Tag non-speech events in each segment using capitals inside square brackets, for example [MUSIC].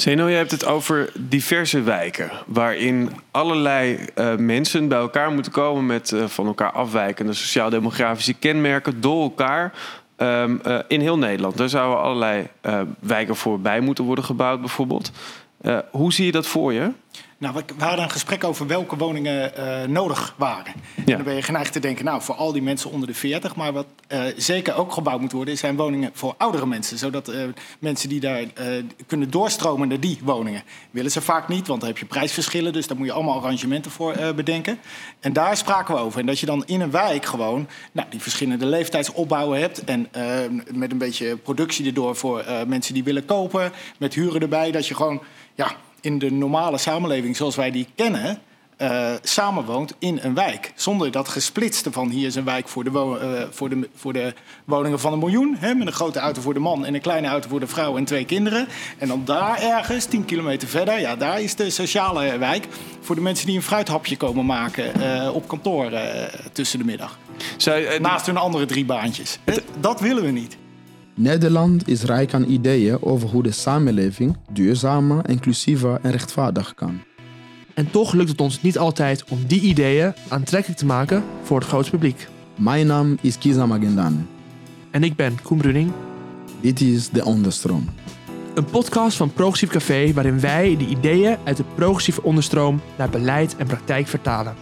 Zeno, je hebt het over diverse wijken. Waarin allerlei uh, mensen bij elkaar moeten komen met uh, van elkaar afwijkende sociaal-demografische kenmerken door elkaar. Um, uh, in heel Nederland. Daar zouden allerlei wijken voor bij moeten worden gebouwd, bijvoorbeeld. hoe zie je dat voor je? Nou, we hadden een gesprek over welke woningen uh, nodig waren. En dan ben je geneigd te denken, nou, voor al die mensen onder de 40. Maar wat uh, zeker ook gebouwd moet worden, zijn woningen voor oudere mensen. Zodat uh, mensen die daar kunnen doorstromen naar die woningen. Willen ze vaak niet, want dan heb je prijsverschillen. Dus daar moet je allemaal arrangementen voor bedenken. En daar spraken we over. En dat je dan in een wijk gewoon nou, die verschillende leeftijdsopbouwen hebt. En met een beetje productie erdoor voor mensen die willen kopen. Met huren erbij. Dat je gewoon... Ja, in de normale samenleving zoals wij die kennen, uh, samenwoont in een wijk. Zonder dat gesplitste van hier is een wijk voor de, uh, voor de, voor de woningen van een miljoen. Hè, met een grote auto voor de man en een kleine auto voor de vrouw en twee kinderen. En dan daar ergens, tien kilometer verder, ja, daar is de sociale wijk. Voor de mensen die een fruithapje komen maken uh, op kantoor tussen de middag. Naast hun andere drie baantjes. Dat willen we niet. Nederland is rijk aan ideeën over hoe de samenleving duurzamer, inclusiever en rechtvaardig kan. En toch lukt het ons niet altijd om die ideeën aantrekkelijk te maken voor het grote publiek. Mijn naam is Kiza Magendane. En ik ben Koen Bruning. Dit is De Onderstroom. Een podcast van Progressief Café waarin wij de ideeën uit de progressieve onderstroom naar beleid en praktijk vertalen.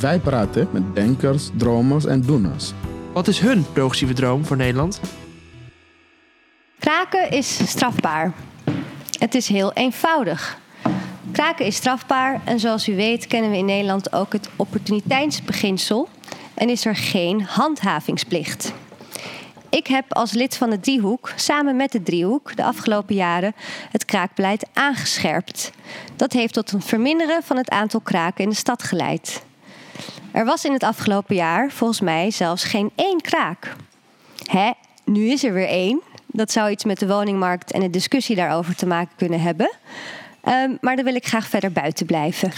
Wij praten met denkers, dromers en doeners. Wat is hun progressieve droom voor Nederland? Kraken is strafbaar. Het is heel eenvoudig. Kraken is strafbaar en zoals u weet kennen we in Nederland ook het opportuniteitsbeginsel en is er geen handhavingsplicht. Ik heb als lid van de driehoek, samen met de driehoek, de afgelopen jaren het kraakbeleid aangescherpt. Dat heeft tot een verminderen van het aantal kraken in de stad geleid. Er was in het afgelopen jaar volgens mij zelfs geen één kraak. Hè, nu is er weer één, dat zou iets met de woningmarkt en de discussie daarover te maken kunnen hebben. Um, maar daar wil ik graag verder buiten blijven.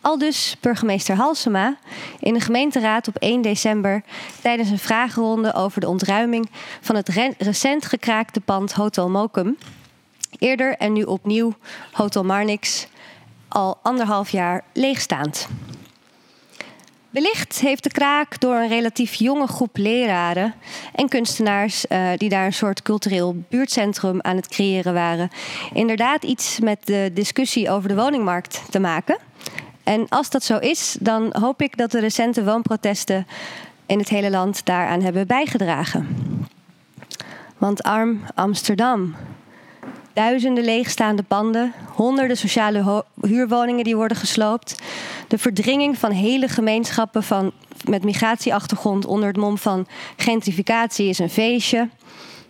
Al dus burgemeester Halsema in de gemeenteraad op 1 december tijdens een vragenronde over de ontruiming van het recent gekraakte pand Hotel Mokum. Eerder en nu opnieuw Hotel Marnix, al anderhalf jaar leegstaand. Wellicht heeft de kraak door een relatief jonge groep leraren en kunstenaars uh, die daar een soort cultureel buurtcentrum aan het creëren waren, inderdaad iets met de discussie over de woningmarkt te maken. En als dat zo is, dan hoop ik dat de recente woonprotesten in het hele land daaraan hebben bijgedragen. Want arm Amsterdam, duizenden leegstaande panden, honderden sociale huurwoningen die worden gesloopt, de verdringing van hele gemeenschappen van, met migratieachtergrond onder het mom van gentrificatie is een feestje.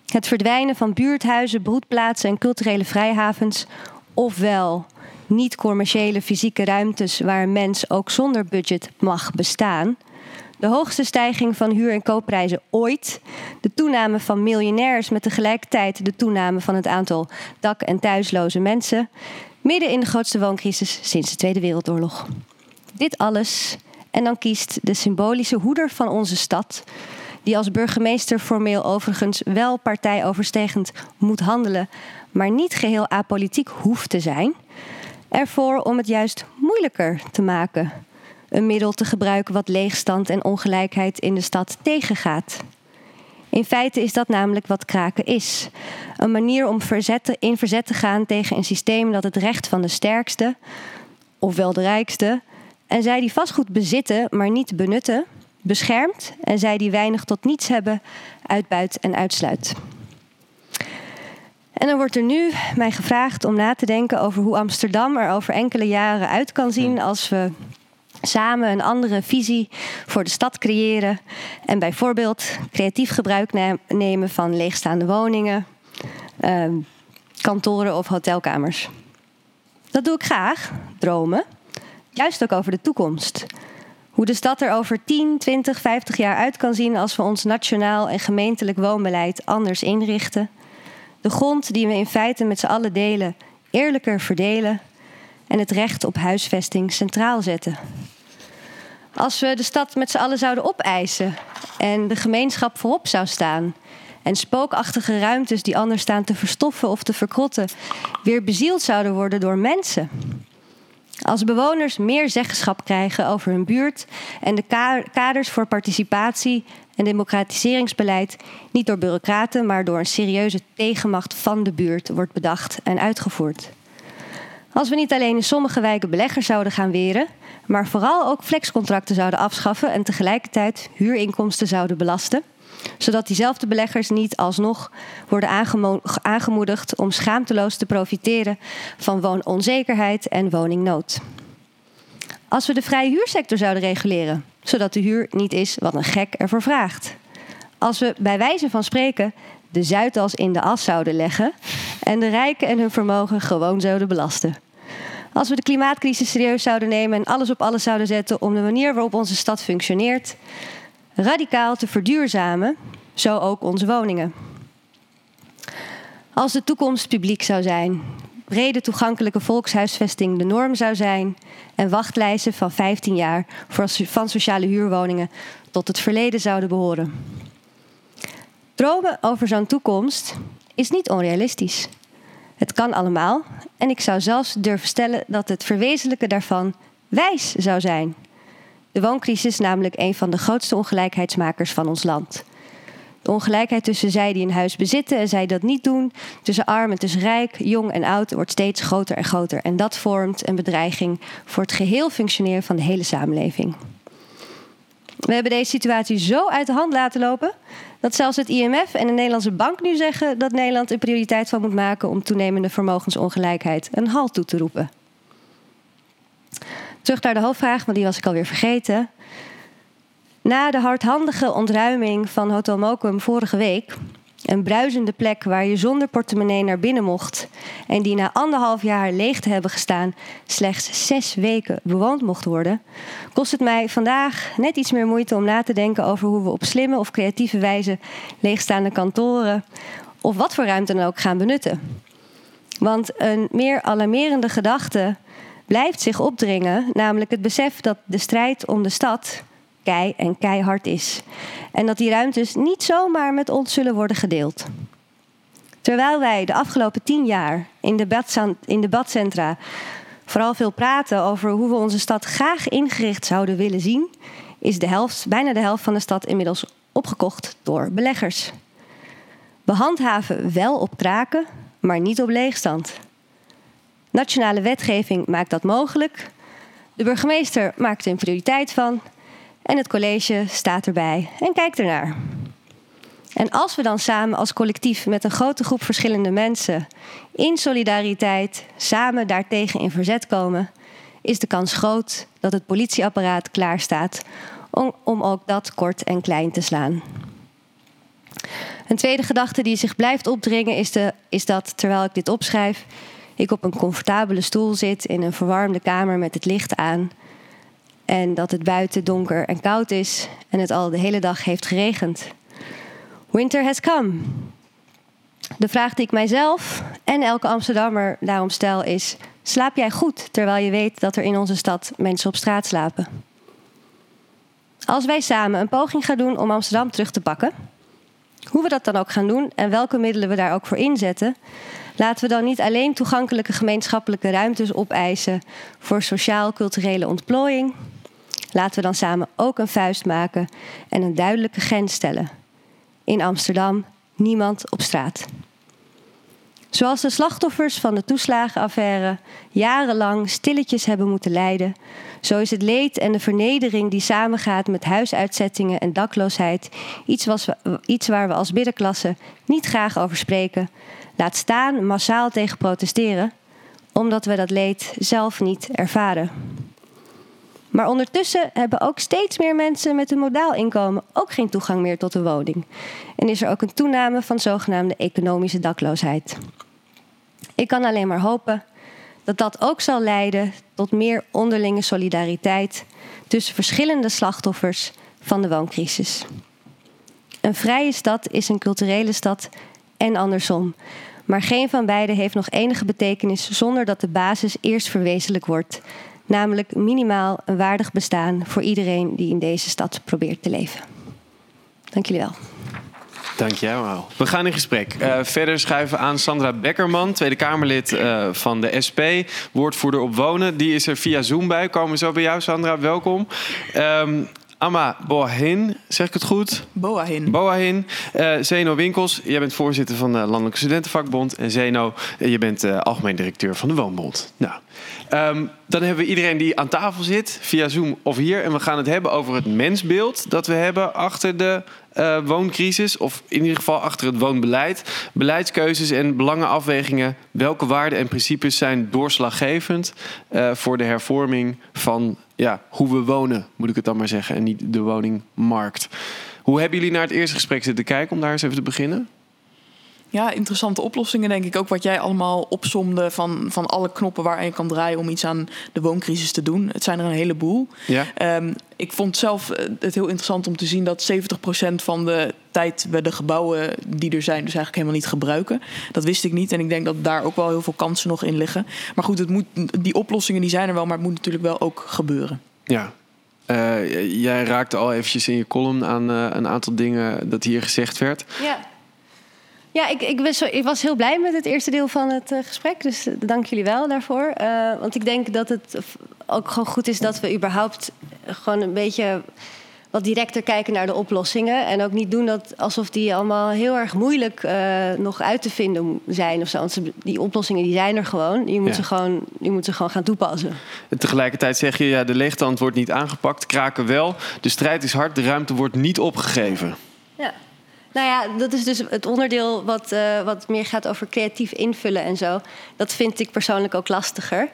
Het verdwijnen van buurthuizen, broedplaatsen en culturele vrijhavens, ofwel niet-commerciële fysieke ruimtes waar een mens ook zonder budget mag bestaan. De hoogste stijging van huur- en koopprijzen ooit. De toename van miljonairs met tegelijkertijd de toename van het aantal dak- en thuisloze mensen. Midden in de grootste wooncrisis sinds de Tweede Wereldoorlog. Dit alles en dan kiest de symbolische hoeder van onze stad, die als burgemeester formeel overigens wel partijoverstegend moet handelen, maar niet geheel apolitiek hoeft te zijn, ervoor om het juist moeilijker te maken. Een middel te gebruiken wat leegstand en ongelijkheid in de stad tegengaat. In feite is dat namelijk wat kraken is. Een manier om in verzet te gaan tegen een systeem dat het recht van de sterkste, ofwel de rijkste, en zij die vastgoed bezitten, maar niet benutten, beschermt. En zij die weinig tot niets hebben, uitbuit en uitsluit. En dan wordt er nu mij gevraagd om na te denken over hoe Amsterdam er over enkele jaren uit kan zien als we samen een andere visie voor de stad creëren. En bijvoorbeeld creatief gebruik nemen van leegstaande woningen, eh, kantoren of hotelkamers. Dat doe ik graag, dromen. Juist ook over de toekomst. Hoe de stad er over 10, 20, 50 jaar uit kan zien als we ons nationaal en gemeentelijk woonbeleid anders inrichten. De grond die we in feite met z'n allen delen, eerlijker verdelen. En het recht op huisvesting centraal zetten. Als we de stad met z'n allen zouden opeisen en de gemeenschap voorop zou staan. en spookachtige ruimtes die anders staan te verstoffen of te verkrotten, weer bezield zouden worden door mensen. Als bewoners meer zeggenschap krijgen over hun buurt en de kaders voor participatie en democratiseringsbeleid niet door bureaucraten, maar door een serieuze tegenmacht van de buurt wordt bedacht en uitgevoerd. Als we niet alleen in sommige wijken beleggers zouden gaan weren, maar vooral ook flexcontracten zouden afschaffen en tegelijkertijd huurinkomsten zouden belasten, zodat diezelfde beleggers niet alsnog worden aangemoedigd om schaamteloos te profiteren van woononzekerheid en woningnood. Als we de vrije huursector zouden reguleren, zodat de huur niet is wat een gek ervoor vraagt. Als we bij wijze van spreken de Zuidas in de as zouden leggen en de rijken en hun vermogen gewoon zouden belasten. Als we de klimaatcrisis serieus zouden nemen en alles op alles zouden zetten om de manier waarop onze stad functioneert radicaal te verduurzamen, zo ook onze woningen. Als de toekomst publiek zou zijn, brede toegankelijke volkshuisvesting de norm zou zijn en wachtlijsten van 15 jaar van sociale huurwoningen tot het verleden zouden behoren. Dromen over zo'n toekomst is niet onrealistisch. Het kan allemaal en ik zou zelfs durven stellen dat het verwezenlijken daarvan wijs zou zijn. De wooncrisis is namelijk een van de grootste ongelijkheidsmakers van ons land. De ongelijkheid tussen zij die een huis bezitten en zij dat niet doen, tussen arm en tussen rijk, jong en oud, wordt steeds groter en groter. En dat vormt een bedreiging voor het geheel functioneren van de hele samenleving. We hebben deze situatie zo uit de hand laten lopen dat zelfs het IMF en de Nederlandse Bank nu zeggen dat Nederland een prioriteit van moet maken om toenemende vermogensongelijkheid een halt toe te roepen. Terug naar de hoofdvraag, want die was ik alweer vergeten. Na de hardhandige ontruiming van Hotel Mokum vorige week, een bruisende plek waar je zonder portemonnee naar binnen mocht en die na anderhalf jaar leeg te hebben gestaan slechts zes weken bewoond mocht worden, kost het mij vandaag net iets meer moeite om na te denken over hoe we op slimme of creatieve wijze leegstaande kantoren of wat voor ruimte dan ook gaan benutten. Want een meer alarmerende gedachte blijft zich opdringen, namelijk het besef dat de strijd om de stad en keihard is. En dat die ruimtes niet zomaar met ons zullen worden gedeeld. Terwijl wij de afgelopen tien jaar in, in debatcentra vooral veel praten over hoe we onze stad graag ingericht zouden willen zien, is de helft, bijna de helft van de stad inmiddels opgekocht door beleggers. We handhaven wel op kraken, maar niet op leegstand. Nationale wetgeving maakt dat mogelijk. De burgemeester maakt er een prioriteit van. En het college staat erbij en kijkt ernaar. En als we dan samen als collectief met een grote groep verschillende mensen in solidariteit samen daartegen in verzet komen, is de kans groot dat het politieapparaat klaar staat om, om ook dat kort en klein te slaan. Een tweede gedachte die zich blijft opdringen is, de, is dat terwijl ik dit opschrijf, ik op een comfortabele stoel zit in een verwarmde kamer met het licht aan. En dat het buiten donker en koud is en het al de hele dag heeft geregend. Winter has come. De vraag die ik mijzelf en elke Amsterdammer daarom stel is: slaap jij goed terwijl je weet dat er in onze stad mensen op straat slapen? Als wij samen een poging gaan doen om Amsterdam terug te pakken, hoe we dat dan ook gaan doen en welke middelen we daar ook voor inzetten, Laten we dan niet alleen toegankelijke gemeenschappelijke ruimtes opeisen voor sociaal-culturele ontplooiing. Laten we dan samen ook een vuist maken en een duidelijke grens stellen. In Amsterdam niemand op straat. Zoals de slachtoffers van de toeslagenaffaire jarenlang stilletjes hebben moeten lijden, zo is het leed en de vernedering die samengaat met huisuitzettingen en dakloosheid iets, iets waar we als middenklasse niet graag over spreken, laat staan massaal tegen protesteren, omdat we dat leed zelf niet ervaren. Maar ondertussen hebben ook steeds meer mensen met een modaal inkomen ook geen toegang meer tot een woning. En is er ook een toename van zogenaamde economische dakloosheid. Ik kan alleen maar hopen dat dat ook zal leiden tot meer onderlinge solidariteit tussen verschillende slachtoffers van de wooncrisis. Een vrije stad is een culturele stad en andersom. Maar geen van beide heeft nog enige betekenis zonder dat de basis eerst verwezenlijk wordt. Namelijk minimaal een waardig bestaan voor iedereen die in deze stad probeert te leven. Dank jullie wel. Dankjewel. We gaan in gesprek. Uh, verder schuiven aan Sandra Beckerman, Tweede Kamerlid uh, van de SP, woordvoerder op wonen. Die is er via Zoom bij. Komen we zo bij jou, Sandra. Welkom. Um, Amma Boahin, zeg ik het goed? Boahin. Boahin. Uh, Zeno Winkels, jij bent voorzitter van de Landelijke Studentenvakbond. En Zeno, je bent uh, algemeen directeur van de Woonbond. Nou, um, dan hebben we iedereen die aan tafel zit, via Zoom of hier. En we gaan het hebben over het mensbeeld dat we hebben achter de uh, wooncrisis. Of in ieder geval achter het woonbeleid. Beleidskeuzes en belangenafwegingen. Welke waarden en principes zijn doorslaggevend uh, voor de hervorming van ja, hoe we wonen, moet ik het dan maar zeggen. En niet de woningmarkt. Hoe hebben jullie naar het eerste gesprek zitten kijken om daar eens even te beginnen? Ja, interessante oplossingen denk ik. Ook wat jij allemaal opsomde van, van alle knoppen waar je kan draaien om iets aan de wooncrisis te doen. Het zijn er een heleboel. Ja. Um, ik vond zelf eh, het heel interessant om te zien dat 70% van de tijd we de gebouwen die er zijn, dus eigenlijk helemaal niet gebruiken. Dat wist ik niet. En ik denk dat daar ook wel heel veel kansen nog in liggen. Maar goed, het moet, die oplossingen die zijn er wel, maar het moet natuurlijk wel ook gebeuren. Ja, uh, jij raakte al eventjes in je column aan uh, een aantal dingen dat hier gezegd werd. Ja. Ja, ik, ik, was, ik, was, heel blij met het eerste deel van het uh, gesprek. Dus dank jullie wel daarvoor. Uh, want ik denk dat het ook gewoon goed is dat we überhaupt gewoon een beetje wat directer kijken naar de oplossingen. En ook niet doen dat alsof die allemaal heel erg moeilijk uh, nog uit te vinden zijn. Of zo. Want die oplossingen die zijn er gewoon. Je moet, ja. ze gewoon. je moet ze gewoon gaan toepassen. En tegelijkertijd zeg je, ja, de leegstand wordt niet aangepakt, kraken wel. De strijd is hard, de ruimte wordt niet opgegeven. Nou ja, dat is dus het onderdeel wat, uh, wat meer gaat over creatief invullen en zo. Dat vind ik persoonlijk ook lastiger.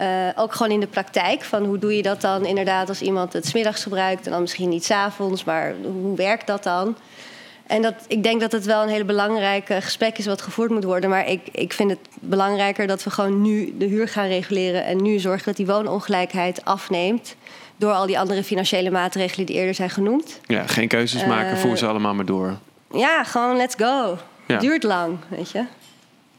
Uh, ook gewoon in de praktijk. Van hoe doe je dat dan inderdaad als iemand het smiddags gebruikt en dan misschien niet s'avonds, maar hoe werkt dat dan? En dat, ik denk dat het wel een hele belangrijke gesprek is wat gevoerd moet worden. Maar ik, ik vind het belangrijker dat we gewoon nu de huur gaan reguleren en nu zorgen dat die woonongelijkheid afneemt door al die andere financiële maatregelen die eerder zijn genoemd. Ja, geen keuzes maken, uh, voer ze allemaal maar door. Ja, gewoon let's go. Ja. Duurt lang, weet je.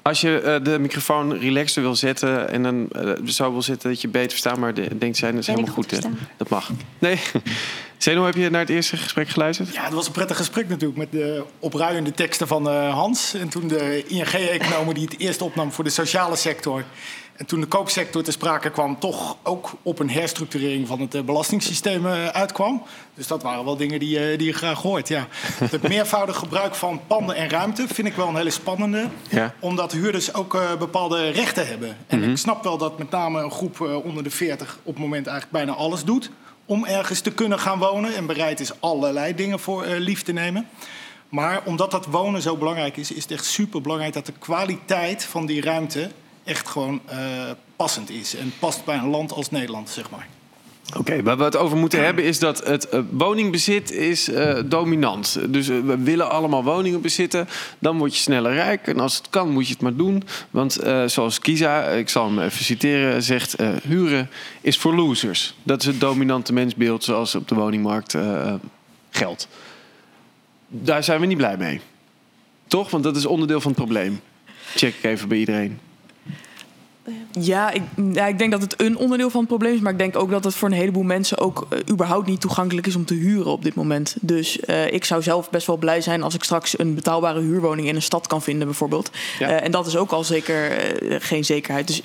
Als je uh, de microfoon relaxter wil zetten en dan uh, zo wil zitten dat je beter verstaat, maar de, denkt zijn, dat is helemaal goed. goed dat mag. Nee. [LAUGHS] Zeno, heb je naar het eerste gesprek geluisterd? Ja, het was een prettig gesprek natuurlijk met de opruiende teksten van uh, Hans. En toen de ING-economen die het eerst opnam voor de sociale sector. En toen de koopsector te sprake kwam, toch ook op een herstructurering van het belastingssysteem uitkwam. Dus dat waren wel dingen die, die je graag hoort. Ja. [LAUGHS] Het meervoudig gebruik van panden en ruimte vind ik wel een hele spannende. Ja. Omdat huurders ook uh, bepaalde rechten hebben. En mm -hmm. ik snap wel dat met name een groep uh, onder de 40 op het moment eigenlijk bijna alles doet om ergens te kunnen gaan wonen. En bereid is allerlei dingen voor uh, lief te nemen. Maar omdat dat wonen zo belangrijk is, is het echt super belangrijk dat de kwaliteit van die ruimte echt gewoon uh, passend is. En past bij een land als Nederland, zeg maar. Oké, okay, waar we het over moeten hebben is dat het uh, woningbezit is uh, dominant. Dus uh, we willen allemaal woningen bezitten. Dan word je sneller rijk. En als het kan, moet je het maar doen. Want zoals Kisa, ik zal hem even citeren, zegt... huren is voor losers. Dat is het dominante mensbeeld zoals op de woningmarkt geldt. Daar zijn we niet blij mee. Toch? Want dat is onderdeel van het probleem. Check ik even bij iedereen. Ja ik, ja, ik denk dat het een onderdeel van het probleem is. Maar ik denk ook dat het voor een heleboel mensen ook uh, überhaupt niet toegankelijk is om te huren op dit moment. Dus uh, ik zou zelf best wel blij zijn als ik straks een betaalbare huurwoning in een stad kan vinden, bijvoorbeeld. Ja. Uh, en dat is ook al zeker geen zekerheid. Dus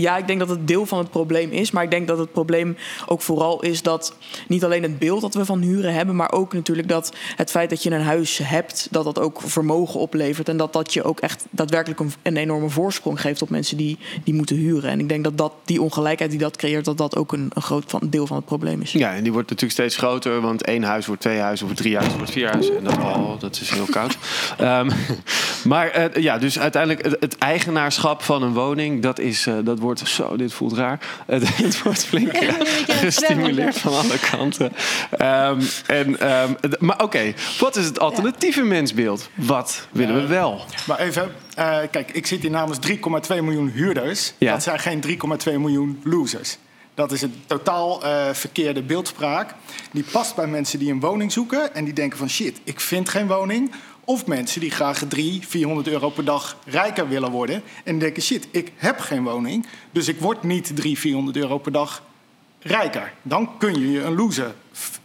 ja, ik denk dat het deel van het probleem is. Maar ik denk dat het probleem ook vooral is dat niet alleen het beeld dat we van huren hebben, maar ook natuurlijk dat het feit dat je een huis hebt, dat dat ook vermogen oplevert. En dat dat je ook echt daadwerkelijk een, een enorme voorsprong geeft op mensen die, die moeten huren. En ik denk dat, dat die ongelijkheid die dat creëert, dat dat ook een, een groot van, deel van het probleem is. Ja, en die wordt natuurlijk steeds groter, want één huis wordt twee huizen, wordt drie huizen, wordt vier huizen. En dat, oh, dat is heel koud. um, [LAUGHS] maar uh, ja, dus uiteindelijk het, het, eigenaarschap van een woning, dat is. Uh, dat wordt zo, dit voelt raar. [LAUGHS] Het, het wordt flink ja, gestimuleerd van alle kanten. Um, en, um, maar oké, okay, wat is het alternatieve ja. mensbeeld? Wat willen we wel? Maar even, uh, kijk, ik zit hier namens 3,2 miljoen huurders. Ja. Dat zijn geen 3,2 miljoen losers. Dat is een totaal uh, verkeerde beeldspraak. Die past bij mensen die een woning zoeken en die denken van shit, ik vind geen woning. Of mensen die graag 300, 400 euro per dag rijker willen worden. En denken, shit, ik heb geen woning. Dus ik word niet 300, 400 euro per dag rijker. Dan kun je je een loser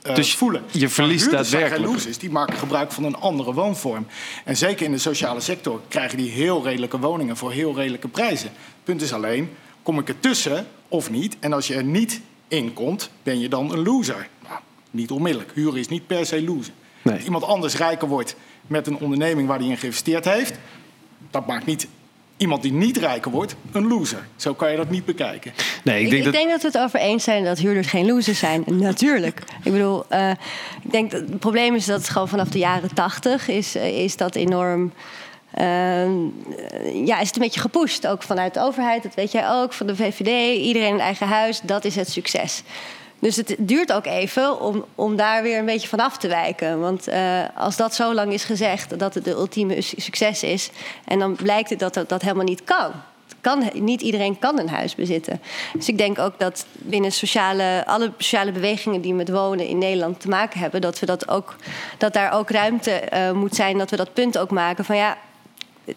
uh, dus voelen. Je verliest daadwerkelijk. losers, die maken gebruik van een andere woonvorm. En zeker in de sociale sector krijgen die heel redelijke woningen voor heel redelijke prijzen. Punt is alleen, kom ik ertussen of niet? En als je er niet in komt, ben je dan een loser. Nou, niet onmiddellijk. Huren is niet per se loser. Nee. Als iemand anders rijker wordt met een onderneming waar hij in geïnvesteerd heeft, dat maakt niet iemand die niet rijker wordt een loser. Zo kan je dat niet bekijken. Nee, ik denk, ik, dat... denk dat we het over eens zijn dat huurders geen losers zijn. [LAUGHS] Natuurlijk. Ik bedoel, uh, ik denk dat het probleem is dat het gewoon vanaf de jaren tachtig is, eh, is dat enorm. Uh, ja, is het een beetje gepusht, ook vanuit de overheid. Dat weet jij ook, van de VVD. Iedereen een eigen huis, dat is het succes. Dus het duurt ook even om, om daar weer een beetje van af te wijken. Want uh, als dat zo lang is gezegd dat het de ultieme succes is... en dan blijkt het dat dat, helemaal niet kan. kan. Niet iedereen kan een huis bezitten. Dus ik denk ook dat binnen sociale, alle sociale bewegingen die met wonen in Nederland te maken hebben... dat, we dat, ook, dat daar ook ruimte uh, moet zijn, dat we dat punt ook maken van... ja,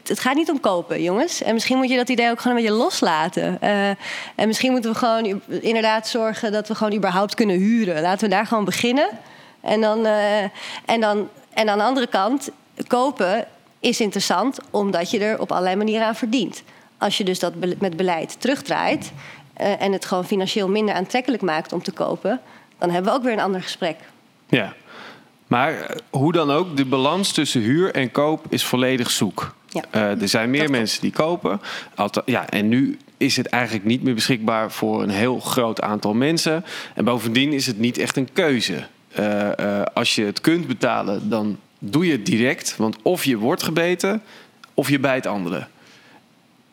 het gaat niet om kopen, jongens. En misschien moet je dat idee ook gewoon een beetje loslaten. Uh, en misschien moeten we gewoon inderdaad zorgen dat we gewoon überhaupt kunnen huren. Laten we daar gewoon beginnen. En dan, uh, en dan, en aan de andere kant, kopen is interessant omdat je er op allerlei manieren aan verdient. Als je dus dat met beleid terugdraait uh, en het gewoon financieel minder aantrekkelijk maakt om te kopen, dan hebben we ook weer een ander gesprek. Ja, maar hoe dan ook, de balans tussen huur en koop is volledig zoek. Ja. Uh, er zijn meer mensen die kopen. ja, en nu is het eigenlijk niet meer beschikbaar voor een heel groot aantal mensen. En bovendien is het niet echt een keuze. Uh, uh, als je het kunt betalen, dan doe je het direct. Want of je wordt gebeten, of je bijt anderen.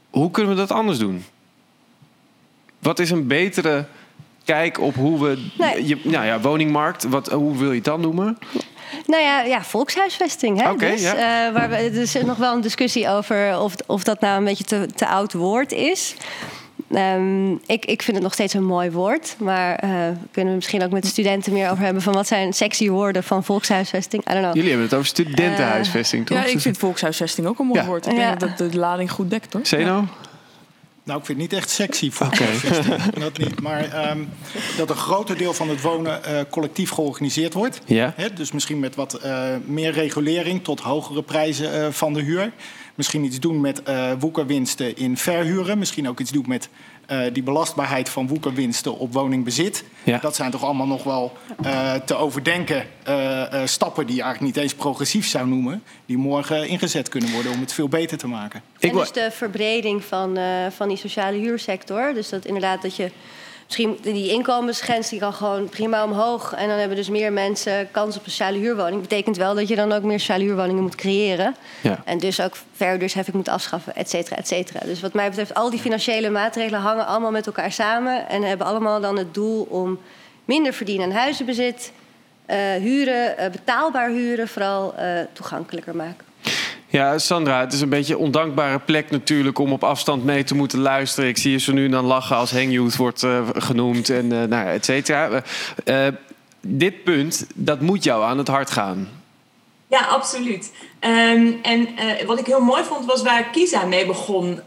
Hoe kunnen we dat anders doen? Wat is een betere kijk op hoe we. Nee. Je, nou ja, woningmarkt, wat, hoe wil je het dan noemen? Nou ja, ja volkshuisvesting. Hè? dus, ja. uh, waar we, er is nog wel een discussie over of, of dat nou een beetje te, te oud woord is. Um, ik, ik vind het nog steeds een mooi woord. Maar uh, kunnen we misschien ook met de studenten meer over hebben... van wat zijn sexy woorden van volkshuisvesting? I don't know. Jullie hebben het over studentenhuisvesting, toch? Ja, ik vind volkshuisvesting ook een mooi woord. Ik denk dat de lading goed dekt, hoor. Zeno? Nou, ik vind het niet echt sexy voor okay. [LAUGHS] dat niet. Maar um, dat een groter deel van het wonen uh, collectief georganiseerd wordt. Ja. Hè, dus misschien met wat uh, meer regulering tot hogere prijzen uh, van de huur. Misschien iets doen met woekerwinsten in verhuren. Misschien ook iets doen met uh, die belastbaarheid van woekerwinsten op woningbezit. Ja. Dat zijn toch allemaal nog wel uh, te overdenken uh, stappen die je eigenlijk niet eens progressief zou noemen. Die morgen ingezet kunnen worden om het veel beter te maken. En dus de verbreding van, van die sociale huursector. Dus dat inderdaad dat je misschien die inkomensgrens die kan gewoon prima omhoog. En dan hebben dus meer mensen kans op een sociale huurwoning. Betekent wel dat je dan ook meer sociale huurwoningen moet creëren. Ja. En dus ook verhuurdersheffing moet afschaffen, et cetera, et cetera. Dus wat mij betreft, al die financiële maatregelen hangen allemaal met elkaar samen. En hebben allemaal dan het doel om minder verdienen aan huizenbezit. Uh, huren, uh, betaalbaar huren vooral uh, toegankelijker maken. Ja, Sandra, het is een beetje een ondankbare plek natuurlijk om op afstand mee te moeten luisteren. Ik zie je zo nu dan lachen als Youth wordt uh, genoemd en uh, nou, et cetera. Uh, dit punt, dat moet jou aan het hart gaan. Ja, absoluut. Um, en wat ik heel mooi vond was waar Kisa mee begon.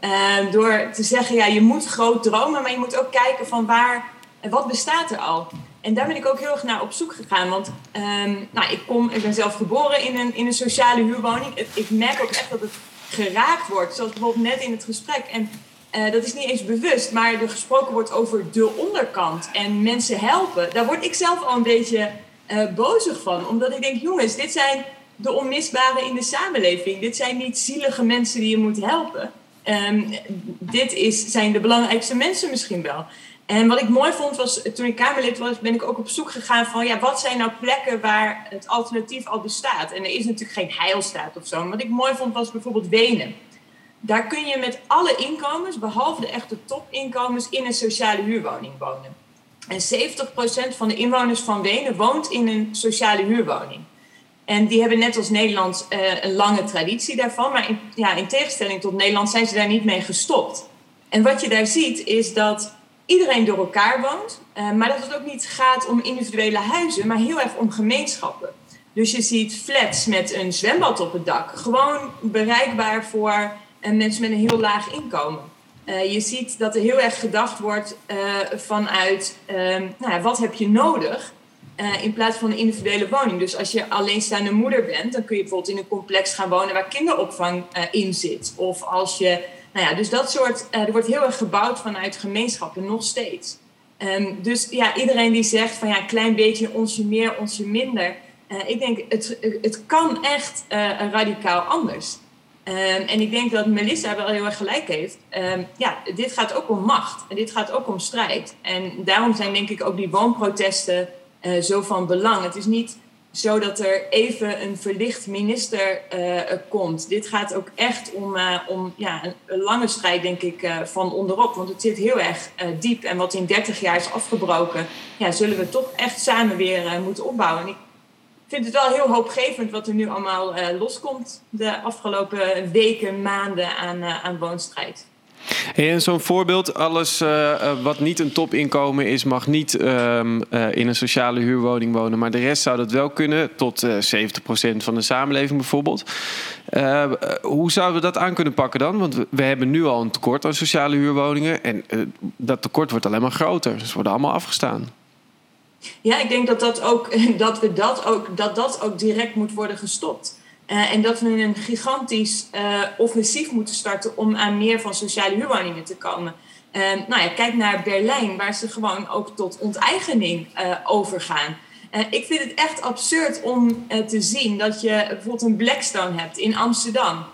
door te zeggen, ja, je moet groot dromen, maar je moet ook kijken van waar, wat bestaat er al. En daar ben ik ook heel erg naar op zoek gegaan. Want um, nou, ik, kom, ik ben zelf geboren in een, in een sociale huurwoning. Ik merk ook echt dat het geraakt wordt. Zoals bijvoorbeeld net in het gesprek. En uh, dat is niet eens bewust, maar er gesproken wordt over de onderkant en mensen helpen. Daar word ik zelf al een beetje uh, bozig van. Omdat ik denk, jongens, dit zijn de onmisbaren in de samenleving. Dit zijn niet zielige mensen die je moet helpen. Um, dit is, zijn de belangrijkste mensen misschien wel. En wat ik mooi vond was, toen ik Kamerlid was, ben ik ook op zoek gegaan van, ja, wat zijn nou plekken waar het alternatief al bestaat? En er is natuurlijk geen heilstaat of zo. Maar wat ik mooi vond was bijvoorbeeld Wenen. Daar kun je met alle inkomens, behalve de echte topinkomens, in een sociale huurwoning wonen. En 70% van de inwoners van Wenen woont in een sociale huurwoning. En die hebben net als Nederland uh, een lange traditie daarvan. Maar ja, in tegenstelling tot Nederland zijn ze daar niet mee gestopt. En wat je daar ziet is dat iedereen door elkaar woont. Uh, maar dat het ook niet gaat om individuele huizen, maar heel erg om gemeenschappen. Dus je ziet flats met een zwembad op het dak. Gewoon bereikbaar voor uh, mensen met een heel laag inkomen. je ziet dat er heel erg gedacht wordt vanuit nou ja, wat heb je nodig in plaats van een individuele woning. Dus als je alleenstaande moeder bent, dan kun je bijvoorbeeld in een complex gaan wonen waar kinderopvang in zit. Of als je, nou ja, dus dat soort, er wordt heel erg gebouwd vanuit gemeenschappen, nog steeds. Um, dus ja, iedereen die zegt van ja, klein beetje onsje meer, onsje minder. Uh, ik denk, het, het kan echt uh, radicaal anders. Um, en ik denk dat Melissa wel heel erg gelijk heeft. Um, ja, dit gaat ook om macht. En dit gaat ook om strijd. En daarom zijn denk ik ook die woonprotesten uh, zo van belang. Het is niet zodat er even een verlicht minister uh, komt. Dit gaat ook echt om, uh, om ja, een, lange strijd, denk ik, uh, van onderop. Want het zit heel erg diep. En wat in 30 jaar is afgebroken, ja, zullen we toch echt samen weer moeten opbouwen. En ik vind het wel heel hoopgevend wat er nu allemaal loskomt de afgelopen weken, maanden aan, aan woonstrijd. En zo'n voorbeeld, alles uh, wat niet een topinkomen is, mag niet uh, uh, in een sociale huurwoning wonen. Maar de rest zou dat wel kunnen, tot 70% van de samenleving bijvoorbeeld. hoe zouden we dat aan kunnen pakken dan? Want we, we, hebben nu al een tekort aan sociale huurwoningen. En dat tekort wordt alleen maar groter. Dus worden allemaal afgestaan. Ja, ik denk dat, dat, ook, [LAUGHS] dat, we dat, ook, dat dat ook direct moet worden gestopt. Uh, en dat we een gigantisch uh, offensief moeten starten om aan meer van sociale huurwoningen te komen. Uh, nou ja, kijk naar Berlijn, waar ze gewoon ook tot onteigening overgaan. ik vind het echt absurd om te zien dat je bijvoorbeeld een Blackstone hebt in Amsterdam,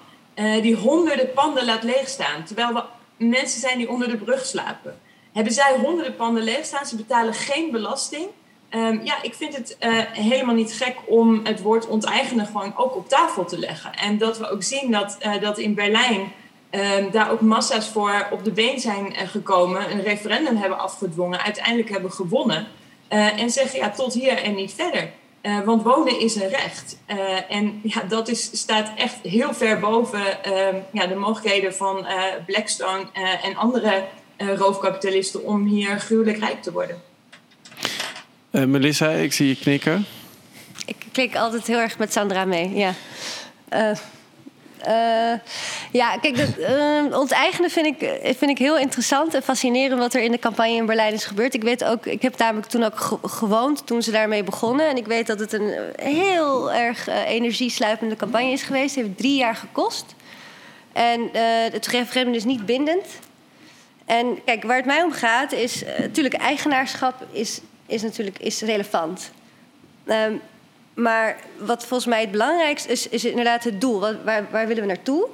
die honderden panden laat leegstaan, terwijl mensen zijn die onder de brug slapen. Hebben zij honderden panden leegstaan, ze betalen geen belasting. Um, ja, ik vind het uh, helemaal niet gek om het woord onteigenen gewoon ook op tafel te leggen. En dat we ook zien dat, uh, dat in Berlijn um, daar ook massa's voor op de been zijn uh, gekomen, een referendum hebben afgedwongen, uiteindelijk hebben gewonnen. en zeggen ja, tot hier en niet verder. want wonen is een recht. en ja, dat is, staat echt heel ver boven ja, de mogelijkheden van Blackstone en andere roofkapitalisten om hier gruwelijk rijk te worden. Uh, Melissa, ik zie je knikken. Ik klik altijd heel erg met Sandra mee, ja. Uh, ja, kijk, dat, onteigenen vind ik, vind ik heel interessant en fascinerend wat er in de campagne in Berlijn is gebeurd. Ik weet ook, ik heb namelijk toen ook gewoond toen ze daarmee begonnen. En ik weet dat het een heel erg energiesluipende campagne is geweest. Het heeft drie jaar gekost. En het referendum is niet bindend. En kijk, waar het mij om gaat is, natuurlijk, eigenaarschap is is natuurlijk is relevant. Um, maar wat volgens mij het belangrijkste is, is inderdaad het doel. Waar, waar willen we naartoe?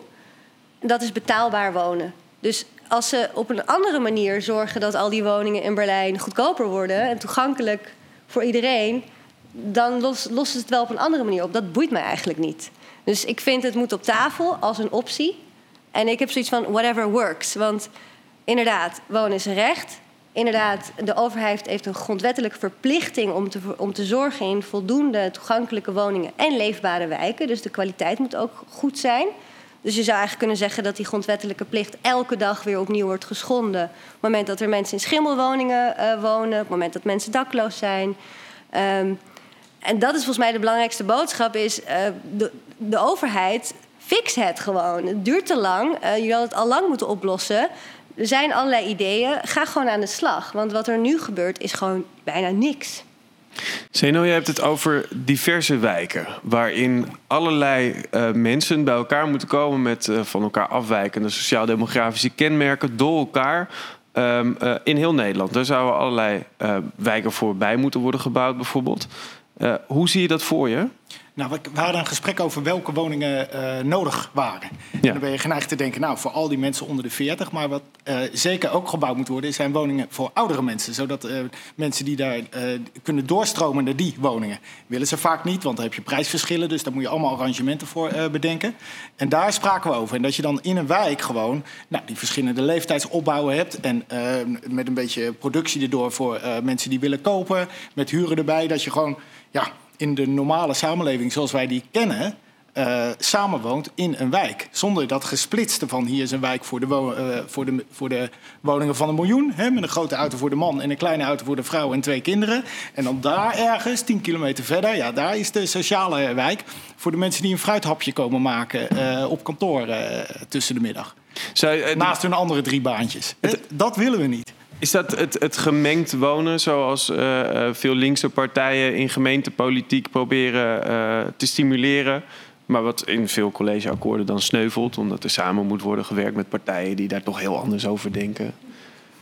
Dat is betaalbaar wonen. Dus als ze op een andere manier zorgen dat al die woningen in Berlijn goedkoper worden en toegankelijk voor iedereen, dan los, lossen ze het wel op een andere manier op. Dat boeit mij eigenlijk niet. Dus ik vind het moet op tafel als een optie. En ik heb zoiets van whatever works. Want inderdaad, wonen is een recht inderdaad, de overheid heeft een grondwettelijke verplichting om te, om te zorgen in voldoende toegankelijke woningen en leefbare wijken. Dus de kwaliteit moet ook goed zijn. Dus je zou eigenlijk kunnen zeggen dat die grondwettelijke plicht elke dag weer opnieuw wordt geschonden. Op het moment dat er mensen in schimmelwoningen uh, wonen, op het moment dat mensen dakloos zijn. Um, en dat is volgens mij de belangrijkste boodschap: is uh, de, overheid fix het gewoon. Het duurt te lang. Uh, je had het al lang moeten oplossen. Er zijn allerlei ideeën. Ga gewoon aan de slag. Want wat er nu gebeurt is gewoon bijna niks. Zeno, je hebt het over diverse wijken. Waarin allerlei uh, mensen bij elkaar moeten komen met uh, van elkaar afwijkende sociaal-demografische kenmerken door elkaar. Um, uh, in heel Nederland. Daar zouden allerlei wijken voor bij moeten worden gebouwd, bijvoorbeeld. hoe zie je dat voor je? Nou, we hadden een gesprek over welke woningen uh, nodig waren. Ja. En dan ben je geneigd te denken, nou, voor al die mensen onder de 40. Maar wat uh, zeker ook gebouwd moet worden, zijn woningen voor oudere mensen. Zodat uh, mensen die daar kunnen doorstromen naar die woningen. Willen ze vaak niet, want dan heb je prijsverschillen. Dus daar moet je allemaal arrangementen voor bedenken. En daar spraken we over. En dat je dan in een wijk gewoon nou, die verschillende leeftijdsopbouwen hebt. En met een beetje productie erdoor voor mensen die willen kopen. Met huren erbij. Dat je gewoon ja, in de normale samenleving zoals wij die kennen, uh, samenwoont in een wijk. Zonder dat gesplitste van hier is een wijk voor de, uh, voor de, voor de woningen van een miljoen. Hè, met een grote auto voor de man en een kleine auto voor de vrouw en twee kinderen. En dan daar ergens, tien kilometer verder, ja, daar is de sociale wijk. Voor de mensen die een fruithapje komen maken uh, op kantoor tussen de middag. Naast hun andere drie baantjes. Het, dat willen we niet. Is dat het, het gemengd wonen, zoals uh, veel linkse partijen in gemeentepolitiek proberen uh, te stimuleren? Maar wat in veel collegeakkoorden dan sneuvelt, omdat er samen moet worden gewerkt met partijen die daar toch heel anders over denken.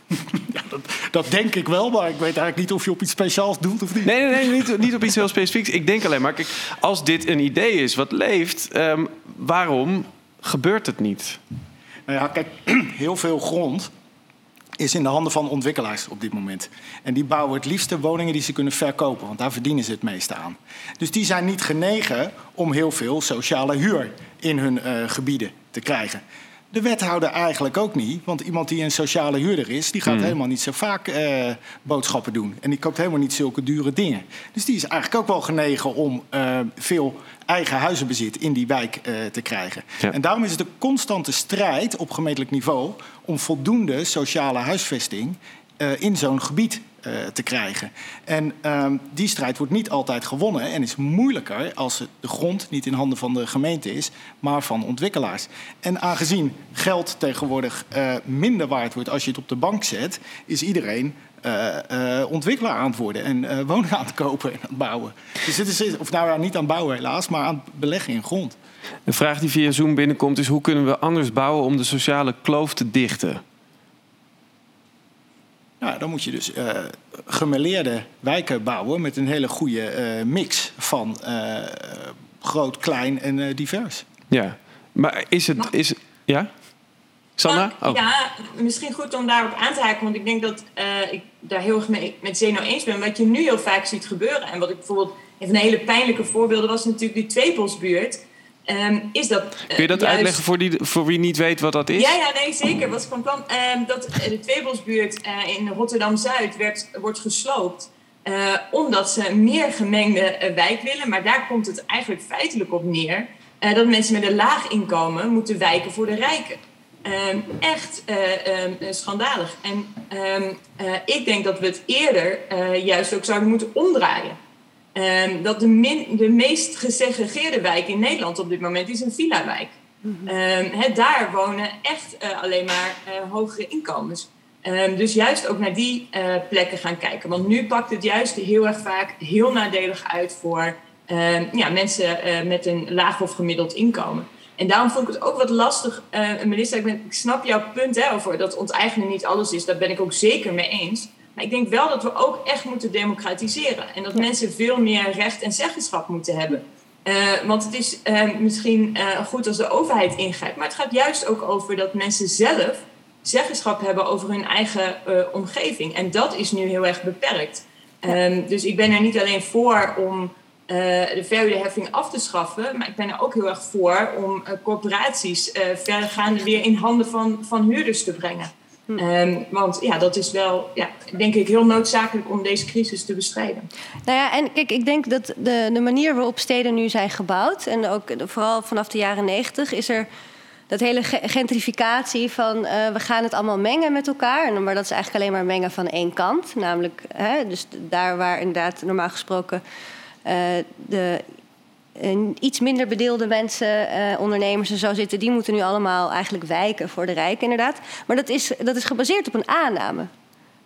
[LAUGHS] Ja, dat, dat, denk ik wel, maar ik weet eigenlijk niet of je op iets speciaals doelt of niet. Nee, nee, nee niet, niet op iets heel specifieks. Ik denk alleen maar, kijk, als dit een idee is wat leeft, um, waarom gebeurt het niet? Nou ja, kijk, [CLEARS THROAT] heel veel grond is in de handen van ontwikkelaars op dit moment. En die bouwen het liefste woningen die ze kunnen verkopen, want daar verdienen ze het meeste aan. Dus die zijn niet genegen om heel veel sociale huur in hun uh, gebieden te krijgen. De wethouder eigenlijk ook niet. Want iemand die een sociale huurder is, die gaat hmm. helemaal niet zo vaak uh, boodschappen doen. En die koopt helemaal niet zulke dure dingen. Dus die is eigenlijk ook wel genegen om uh, veel eigen huizenbezit in die wijk uh, te krijgen. Ja. En daarom is het een constante strijd op gemeentelijk niveau om voldoende sociale huisvesting in zo'n gebied uh, te krijgen. En um, die strijd wordt niet altijd gewonnen en is moeilijker als de grond niet in handen van de gemeente is, maar van ontwikkelaars. En aangezien geld tegenwoordig uh, minder waard wordt als je het op de bank zet, is iedereen uh, ontwikkelaar aan het worden en woningen aan het kopen en aan het bouwen. Dus het is, of nou ja, niet aan bouwen helaas, maar aan het beleggen in grond. De vraag die via Zoom binnenkomt is: hoe kunnen we anders bouwen om de sociale kloof te dichten? Nou, dan moet je dus uh, gemeleerde wijken bouwen met een hele goede uh, mix van uh, groot, klein en divers. Ja, maar is het. Is, ja? Sanna? Oh. Ja, misschien goed om daarop aan te haken, want ik denk dat ik daar heel erg mee, met Zeno eens ben. Wat je nu heel vaak ziet gebeuren, en wat ik bijvoorbeeld. Een van de hele pijnlijke voorbeelden was natuurlijk die Tweepelsbuurt. Um, is dat, uh, Kun je dat juist... uitleggen voor, die, voor wie niet weet wat dat is? Ja, ja nee, zeker. Was van plan um, dat de Tweebosbuurt uh, in Rotterdam-Zuid wordt gesloopt. Uh, omdat ze meer gemengde wijk willen. Maar daar komt het eigenlijk feitelijk op neer. dat mensen met een laag inkomen moeten wijken voor de rijken. Um, echt schandalig. En ik denk dat we het eerder juist ook zouden moeten omdraaien. Um, dat de, min, de meest gesegregeerde wijk in Nederland op dit moment is een villa-wijk. Mm -hmm. daar wonen echt uh, alleen maar uh, hogere inkomens. Um, dus juist ook naar die uh, plekken gaan kijken. Want nu pakt het juist heel erg vaak heel nadelig uit voor ja, mensen met een laag of gemiddeld inkomen. En daarom vond ik het ook wat lastig. Melissa, ik, ben, ik snap jouw punt hè, over dat onteigenen niet alles is. Daar ben ik ook zeker mee eens. Maar ik denk wel dat we ook echt moeten democratiseren. En dat mensen veel meer recht en zeggenschap moeten hebben. Uh, want het is uh, misschien uh, goed als de overheid ingrijpt. Maar het gaat juist ook over dat mensen zelf zeggenschap hebben over hun eigen omgeving. En dat is nu heel erg beperkt. Um, dus ik ben er niet alleen voor om de verhuurderheffing af te schaffen. Maar ik ben er ook heel erg voor om corporaties verdergaande weer in handen van, van huurders te brengen. Um, want ja, dat is wel, ja, denk ik, heel noodzakelijk om deze crisis te bestrijden. Nou ja, en kijk, ik denk dat de, de manier waarop steden nu zijn gebouwd, en ook vooral vanaf de jaren negentig, is er dat hele gentrificatie van uh, we gaan het allemaal mengen met elkaar. Maar dat is eigenlijk alleen maar mengen van één kant. Namelijk, hè, dus daar waar inderdaad normaal gesproken uh, de iets minder bedeelde mensen, uh, ondernemers en zo zitten, die moeten nu allemaal eigenlijk wijken voor de rijken, inderdaad. Maar dat is, dat is gebaseerd op een aanname.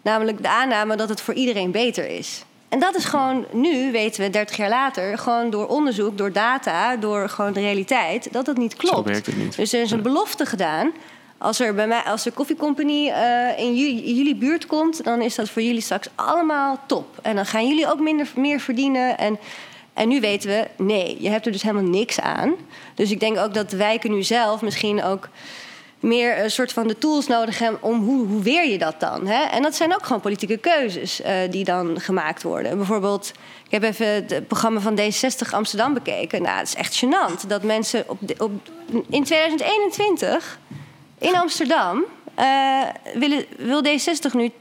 Namelijk de aanname dat het voor iedereen beter is. En dat is gewoon nu, weten we 30 jaar later, gewoon door onderzoek, door data, door gewoon de realiteit, dat het niet klopt. Zo werkt het niet. Dus er is een belofte gedaan. Als er bij mij, als de koffiecompagnie uh, in, jullie, in jullie buurt komt, dan is dat voor jullie straks allemaal top. En dan gaan jullie ook minder, meer verdienen. En en nu weten we, nee, je hebt er dus helemaal niks aan. Dus ik denk ook dat wijken nu zelf misschien ook meer een soort van de tools nodig hebben om hoe, hoe weer je dat dan? Hè? En dat zijn ook gewoon politieke keuzes uh, die dan gemaakt worden. Bijvoorbeeld, ik heb even het programma van D60 Amsterdam bekeken. Nou, het is echt gênant dat mensen op, op, in 2021 in Amsterdam uh, willen, wil D60 nu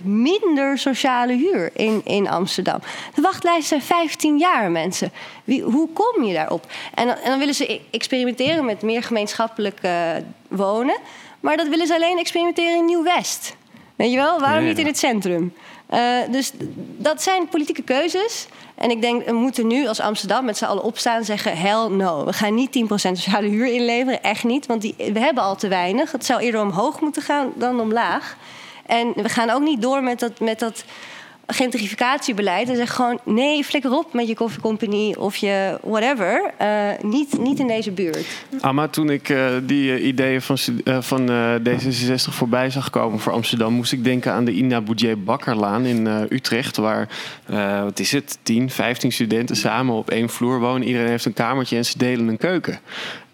10% minder sociale huur in, in Amsterdam. De wachtlijst zijn 15 jaar, mensen. Wie, hoe kom je daarop? En, en dan willen ze e-, experimenteren met meer gemeenschappelijk uh, wonen. Maar dat willen ze alleen experimenteren in Nieuw-West. Weet je wel? Waarom niet in het centrum? Uh, dus dat zijn politieke keuzes. En ik denk, we moeten nu als Amsterdam met z'n allen opstaan en zeggen: hell no. We gaan niet 10% sociale huur inleveren. Echt niet. Want die, we hebben al te weinig. Het zou eerder omhoog moeten gaan dan omlaag. En we gaan ook niet door met dat. Met dat gentrificatiebeleid en zeg gewoon nee, flikker op met je koffiecompagnie of je whatever. Uh, niet, niet in deze buurt. Amma, toen ik uh, die uh, ideeën van, van D66 voorbij zag komen voor Amsterdam, moest ik denken aan de Ina Boudier Bakkerlaan in Utrecht, waar wat is het, 10, 15 studenten samen op één vloer wonen. Iedereen heeft een kamertje en ze delen een keuken.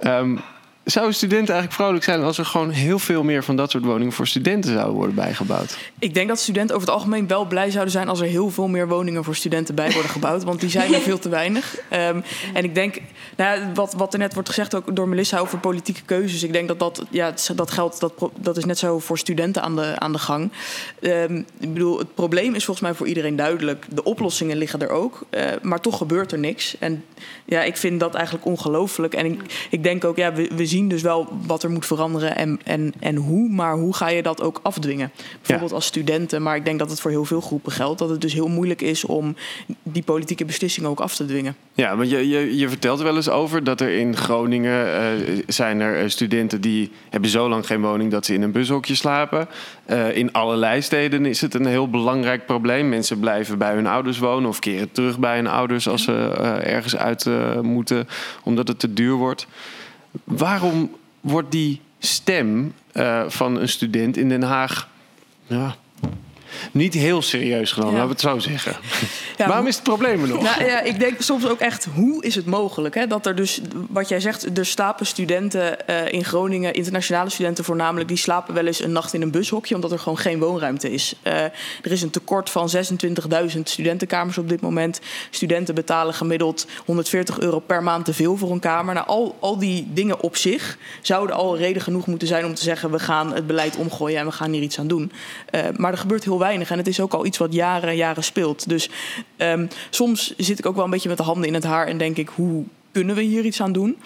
Um, zou studenten eigenlijk vrolijk zijn als er gewoon heel veel meer van dat soort woningen voor studenten zouden worden bijgebouwd? Ik denk dat studenten over het algemeen wel blij zouden zijn als er heel veel meer woningen voor studenten bij worden gebouwd. Want die zijn er veel te weinig. Um, en ik denk, nou, wat, wat er net wordt gezegd ook door Melissa over politieke keuzes. Ik denk dat dat, ja, dat geldt, dat, dat is net zo voor studenten aan de, aan de gang. Um, ik bedoel, het probleem is volgens mij voor iedereen duidelijk. De oplossingen liggen er ook. Uh, maar toch gebeurt er niks. En ja, ik vind dat eigenlijk ongelooflijk. En ik, ik denk ook, ja, we, we zien zien dus wel wat er moet veranderen en, en, en hoe. Maar hoe ga je dat ook afdwingen? Bijvoorbeeld als studenten. Maar ik denk dat het voor heel veel groepen geldt. Dat het dus heel moeilijk is om die politieke beslissingen ook af te dwingen. Ja, want je, je, je vertelt wel eens over dat er in Groningen uh, zijn er eh, studenten die hebben zo lang geen woning dat ze in een bushokje slapen. Uh, in allerlei steden is het een heel belangrijk probleem. Mensen blijven bij hun ouders wonen of keren terug bij hun ouders als ze uh, ergens uit moeten omdat het te duur wordt. Waarom wordt die stem uh, van een student in Den Haag ja, niet heel serieus genomen, ja. laten we het zo zeggen. Ja, [LAUGHS] Waarom is het probleem er nog? Nou, ja, ik denk soms ook echt, hoe is het mogelijk? Hè? Dat er dus, wat jij zegt, er slapen studenten uh, in Groningen, internationale studenten voornamelijk, die slapen wel eens een nacht in een bushokje, omdat er gewoon geen woonruimte is. Uh, er is een tekort van 26.000 studentenkamers op dit moment. Studenten betalen gemiddeld 140 euro per maand te veel voor een kamer. Nou, al, al die dingen op zich zouden al reden genoeg moeten zijn om te zeggen, we gaan het beleid omgooien en we gaan hier iets aan doen. Uh, maar er gebeurt heel weinig. En het is ook al iets wat jaren en jaren speelt. Dus um, soms zit ik ook wel een beetje met de handen in het haar en denk ik, hoe kunnen we hier iets aan doen?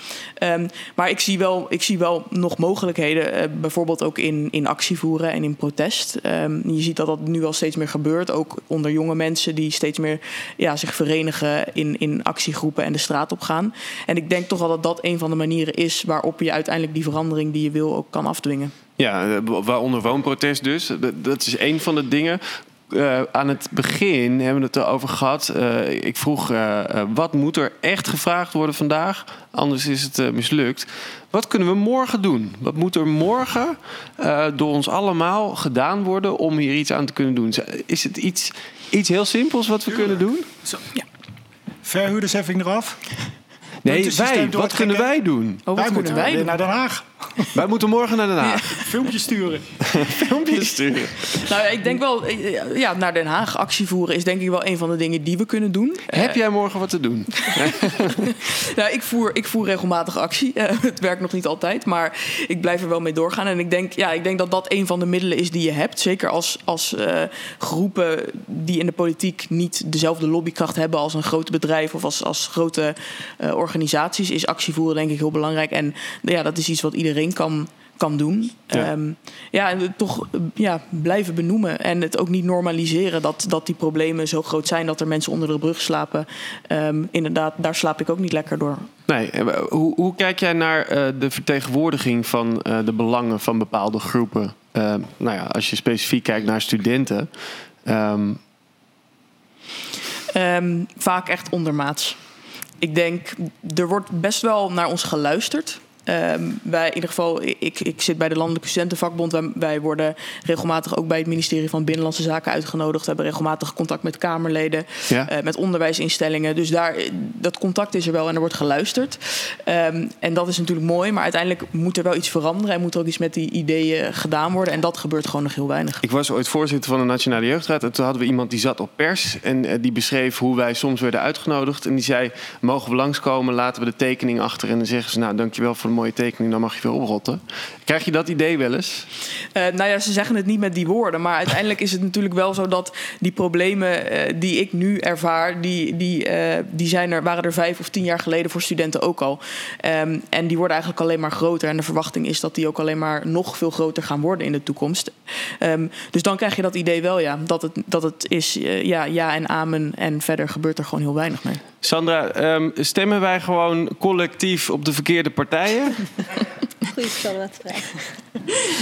Um, maar ik zie, wel, ik zie wel nog mogelijkheden, uh, bijvoorbeeld ook in, in actie voeren en in protest. Um, je ziet dat dat nu al steeds meer gebeurt, ook onder jonge mensen die steeds meer ja, zich verenigen in, in actiegroepen en de straat op gaan. En ik denk toch wel dat dat een van de manieren is waarop je uiteindelijk die verandering die je wil ook kan afdwingen. Ja, eh, waaronder woonprotest dus. Dat is een van de dingen. Uh, aan het begin hebben we het erover gehad. Uh, ik vroeg, uh, wat moet er echt gevraagd worden vandaag? Anders is het mislukt. Wat kunnen we morgen doen? Wat moet er morgen door ons allemaal gedaan worden om hier iets aan te kunnen doen? Is het iets, iets heel simpels wat we kunnen doen? Zo, ja. Verhuurdersheffing eraf. Nee, wij. Wat kunnen wij doen? Oh, wij moeten wij naar Den Haag. [LAUGHS] Wij moeten morgen naar Den Haag. [LAUGHS] Filmpjes sturen. [LAUGHS] Filmpjes sturen. nou, ik denk wel, ja, naar Den Haag actie voeren is denk ik wel een van de dingen die we kunnen doen. Heb jij morgen wat te doen? nou, ik voer, ik voer regelmatig actie. Uh, het werkt nog niet altijd, maar ik blijf er wel mee doorgaan. En ik denk, ja, ik denk dat dat een van de middelen is die je hebt. Zeker als, als uh, groepen die in de politiek niet dezelfde lobbykracht hebben als een groot bedrijf of als, als grote uh, organisaties, is actie voeren denk ik heel belangrijk. En ja, dat is iets wat iedereen kan, kan doen. Ja, um, ja en toch ja, blijven benoemen. En het ook niet normaliseren dat, dat die problemen zo groot zijn dat er mensen onder de brug slapen. Um, inderdaad, daar slaap ik ook niet lekker door. Nee, hoe, hoe kijk jij naar uh, de vertegenwoordiging van uh, de belangen van bepaalde groepen? Uh, nou ja, als je specifiek kijkt naar studenten. Um... vaak echt ondermaats. Ik denk, er wordt best wel naar ons geluisterd. Um, wij, in ieder geval, ik, ik zit bij de Landelijke Studentenvakbond. Wij, wij, worden regelmatig ook bij het ministerie van Binnenlandse Zaken uitgenodigd. We hebben regelmatig contact met Kamerleden, ja. uh, met onderwijsinstellingen. Dus daar, dat contact is er wel en er wordt geluisterd. Um, en dat is natuurlijk mooi, maar uiteindelijk moet er wel iets veranderen. En moet er ook iets met die ideeën gedaan worden. En dat gebeurt gewoon nog heel weinig. Ik was ooit voorzitter van de Nationale Jeugdraad. En toen hadden we iemand die zat op pers. En uh, die beschreef hoe wij soms werden uitgenodigd. En die zei, mogen we langskomen, laten we de tekening achter. En dan zeggen ze, nou dankjewel voor zo'n mooie tekening, dan mag je weer oprotten. Krijg je dat idee wel eens? Uh, nou ja, ze zeggen het niet met die woorden. Maar uiteindelijk is het natuurlijk wel zo dat die problemen uh, die ik nu ervaar, die, die, uh, die zijn er, waren er vijf of tien jaar geleden voor studenten ook al. Um, en die worden eigenlijk alleen maar groter. En de verwachting is dat die ook alleen maar nog veel groter gaan worden in de toekomst. Um, dus dan krijg je dat idee wel, ja. Dat het, dat het is ja, ja en amen. En verder gebeurt er gewoon heel weinig mee. Sandra, um, stemmen wij gewoon collectief op de verkeerde partijen? Goeie standaardvraag.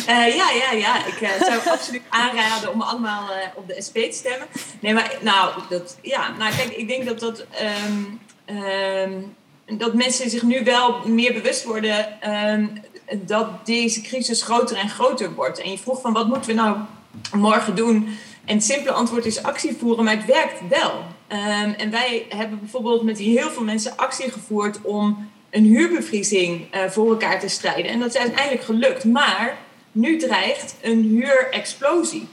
Uh, ja, ja, ja. Ik uh, zou absoluut aanraden om allemaal uh, op de SP te stemmen. Nee, maar nou, dat, ja, nou kijk, ik denk dat dat, um, um, dat mensen zich nu wel meer bewust worden dat deze crisis groter en groter wordt. En je vroeg van wat moeten we nou morgen doen? En het simpele antwoord is actie voeren, maar het werkt wel. En wij hebben bijvoorbeeld met heel veel mensen actie gevoerd om een huurbevriezing uh, voor elkaar te strijden. En dat is uiteindelijk gelukt. Maar nu dreigt een huurexplosie.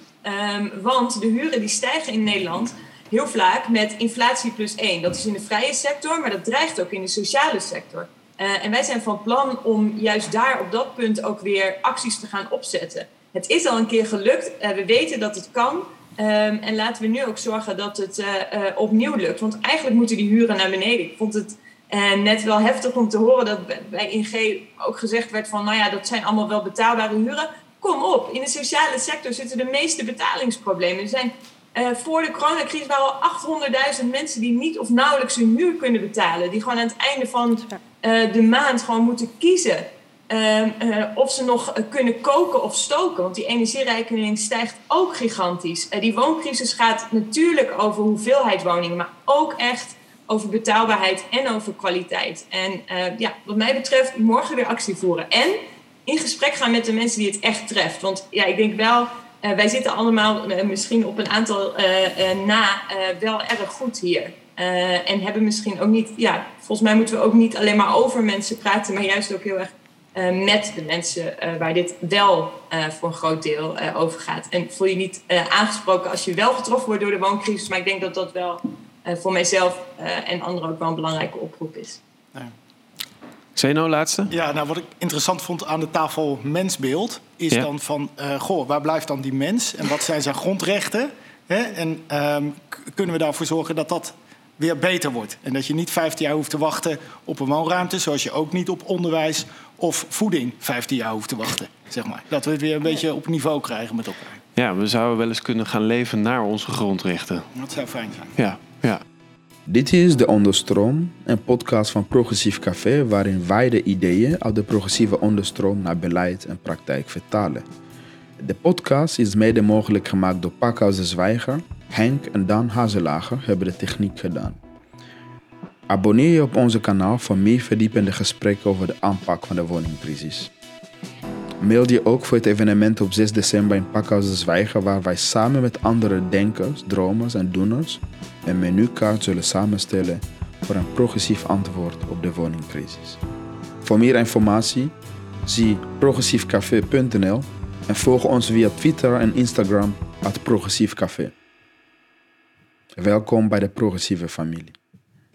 Um, want de huren die stijgen in Nederland heel vaak met inflatie plus 1. Dat is in de vrije sector, maar dat dreigt ook in de sociale sector. Uh, en wij zijn van plan om juist daar op dat punt ook weer acties te gaan opzetten. Het is al een keer gelukt. Uh, we weten dat het kan. Um, en laten we nu ook zorgen dat het opnieuw lukt. Want eigenlijk moeten die huren naar beneden. Ik vond het uh, net wel heftig om te horen dat bij ING ook gezegd werd van... nou ja, dat zijn allemaal wel betaalbare huren. Kom op, in de sociale sector zitten de meeste betalingsproblemen. Er zijn voor de coronacrisis waren al 800.000 mensen die niet of nauwelijks hun huur kunnen betalen. Die gewoon aan het einde van de maand gewoon moeten kiezen Uh, of ze nog kunnen koken of stoken. Want die energierekening stijgt ook gigantisch. die wooncrisis gaat natuurlijk over hoeveelheid woningen, maar ook echt over betaalbaarheid en over kwaliteit. En ja, wat mij betreft, morgen weer actie voeren. En in gesprek gaan met de mensen die het echt treft. Want ja, ik denk wel, wij zitten allemaal misschien op een aantal na wel erg goed hier. en hebben misschien ook niet, ja, volgens mij moeten we ook niet alleen maar over mensen praten, maar juist ook heel erg met de mensen waar dit wel voor een groot deel over gaat. En voel je niet aangesproken als je wel getroffen wordt door de wooncrisis, maar ik denk dat dat wel voor mijzelf en anderen ook wel een belangrijke oproep is. Ja. Zeno, laatste? Ja, nou wat ik interessant vond aan de tafel mensbeeld is ja. dan van, goh, waar blijft dan die mens en wat zijn zijn grondrechten? Hè? En um, kunnen we daarvoor zorgen dat dat weer beter wordt. En dat je niet 15 jaar hoeft te wachten op een woonruimte, zoals je ook niet op onderwijs of voeding 15 jaar hoeft te wachten. Zeg maar. Dat we het weer een beetje op niveau krijgen met elkaar. Ja, we zouden wel eens kunnen gaan leven naar onze grondrechten. Dat zou fijn zijn. Ja, Dit is De Onderstroom, een podcast van Progressief Café... waarin wij de ideeën uit de progressieve onderstroom naar beleid en praktijk vertalen. De podcast is mede mogelijk gemaakt door Pakhuis de Zwijger... Henk en Dan Hazelager hebben de techniek gedaan. Abonneer je op onze kanaal voor meer verdiepende gesprekken over de aanpak van de woningcrisis. Mail je ook voor het evenement op 6 december in Pakhuis de Zwijger, waar wij samen met andere denkers, dromers en doeners een menukaart zullen samenstellen voor een progressief antwoord op de woningcrisis. Voor meer informatie zie progressiefcafé.nl en volg ons via Twitter en Instagram at Progressief Café. Welkom bij de progressieve familie.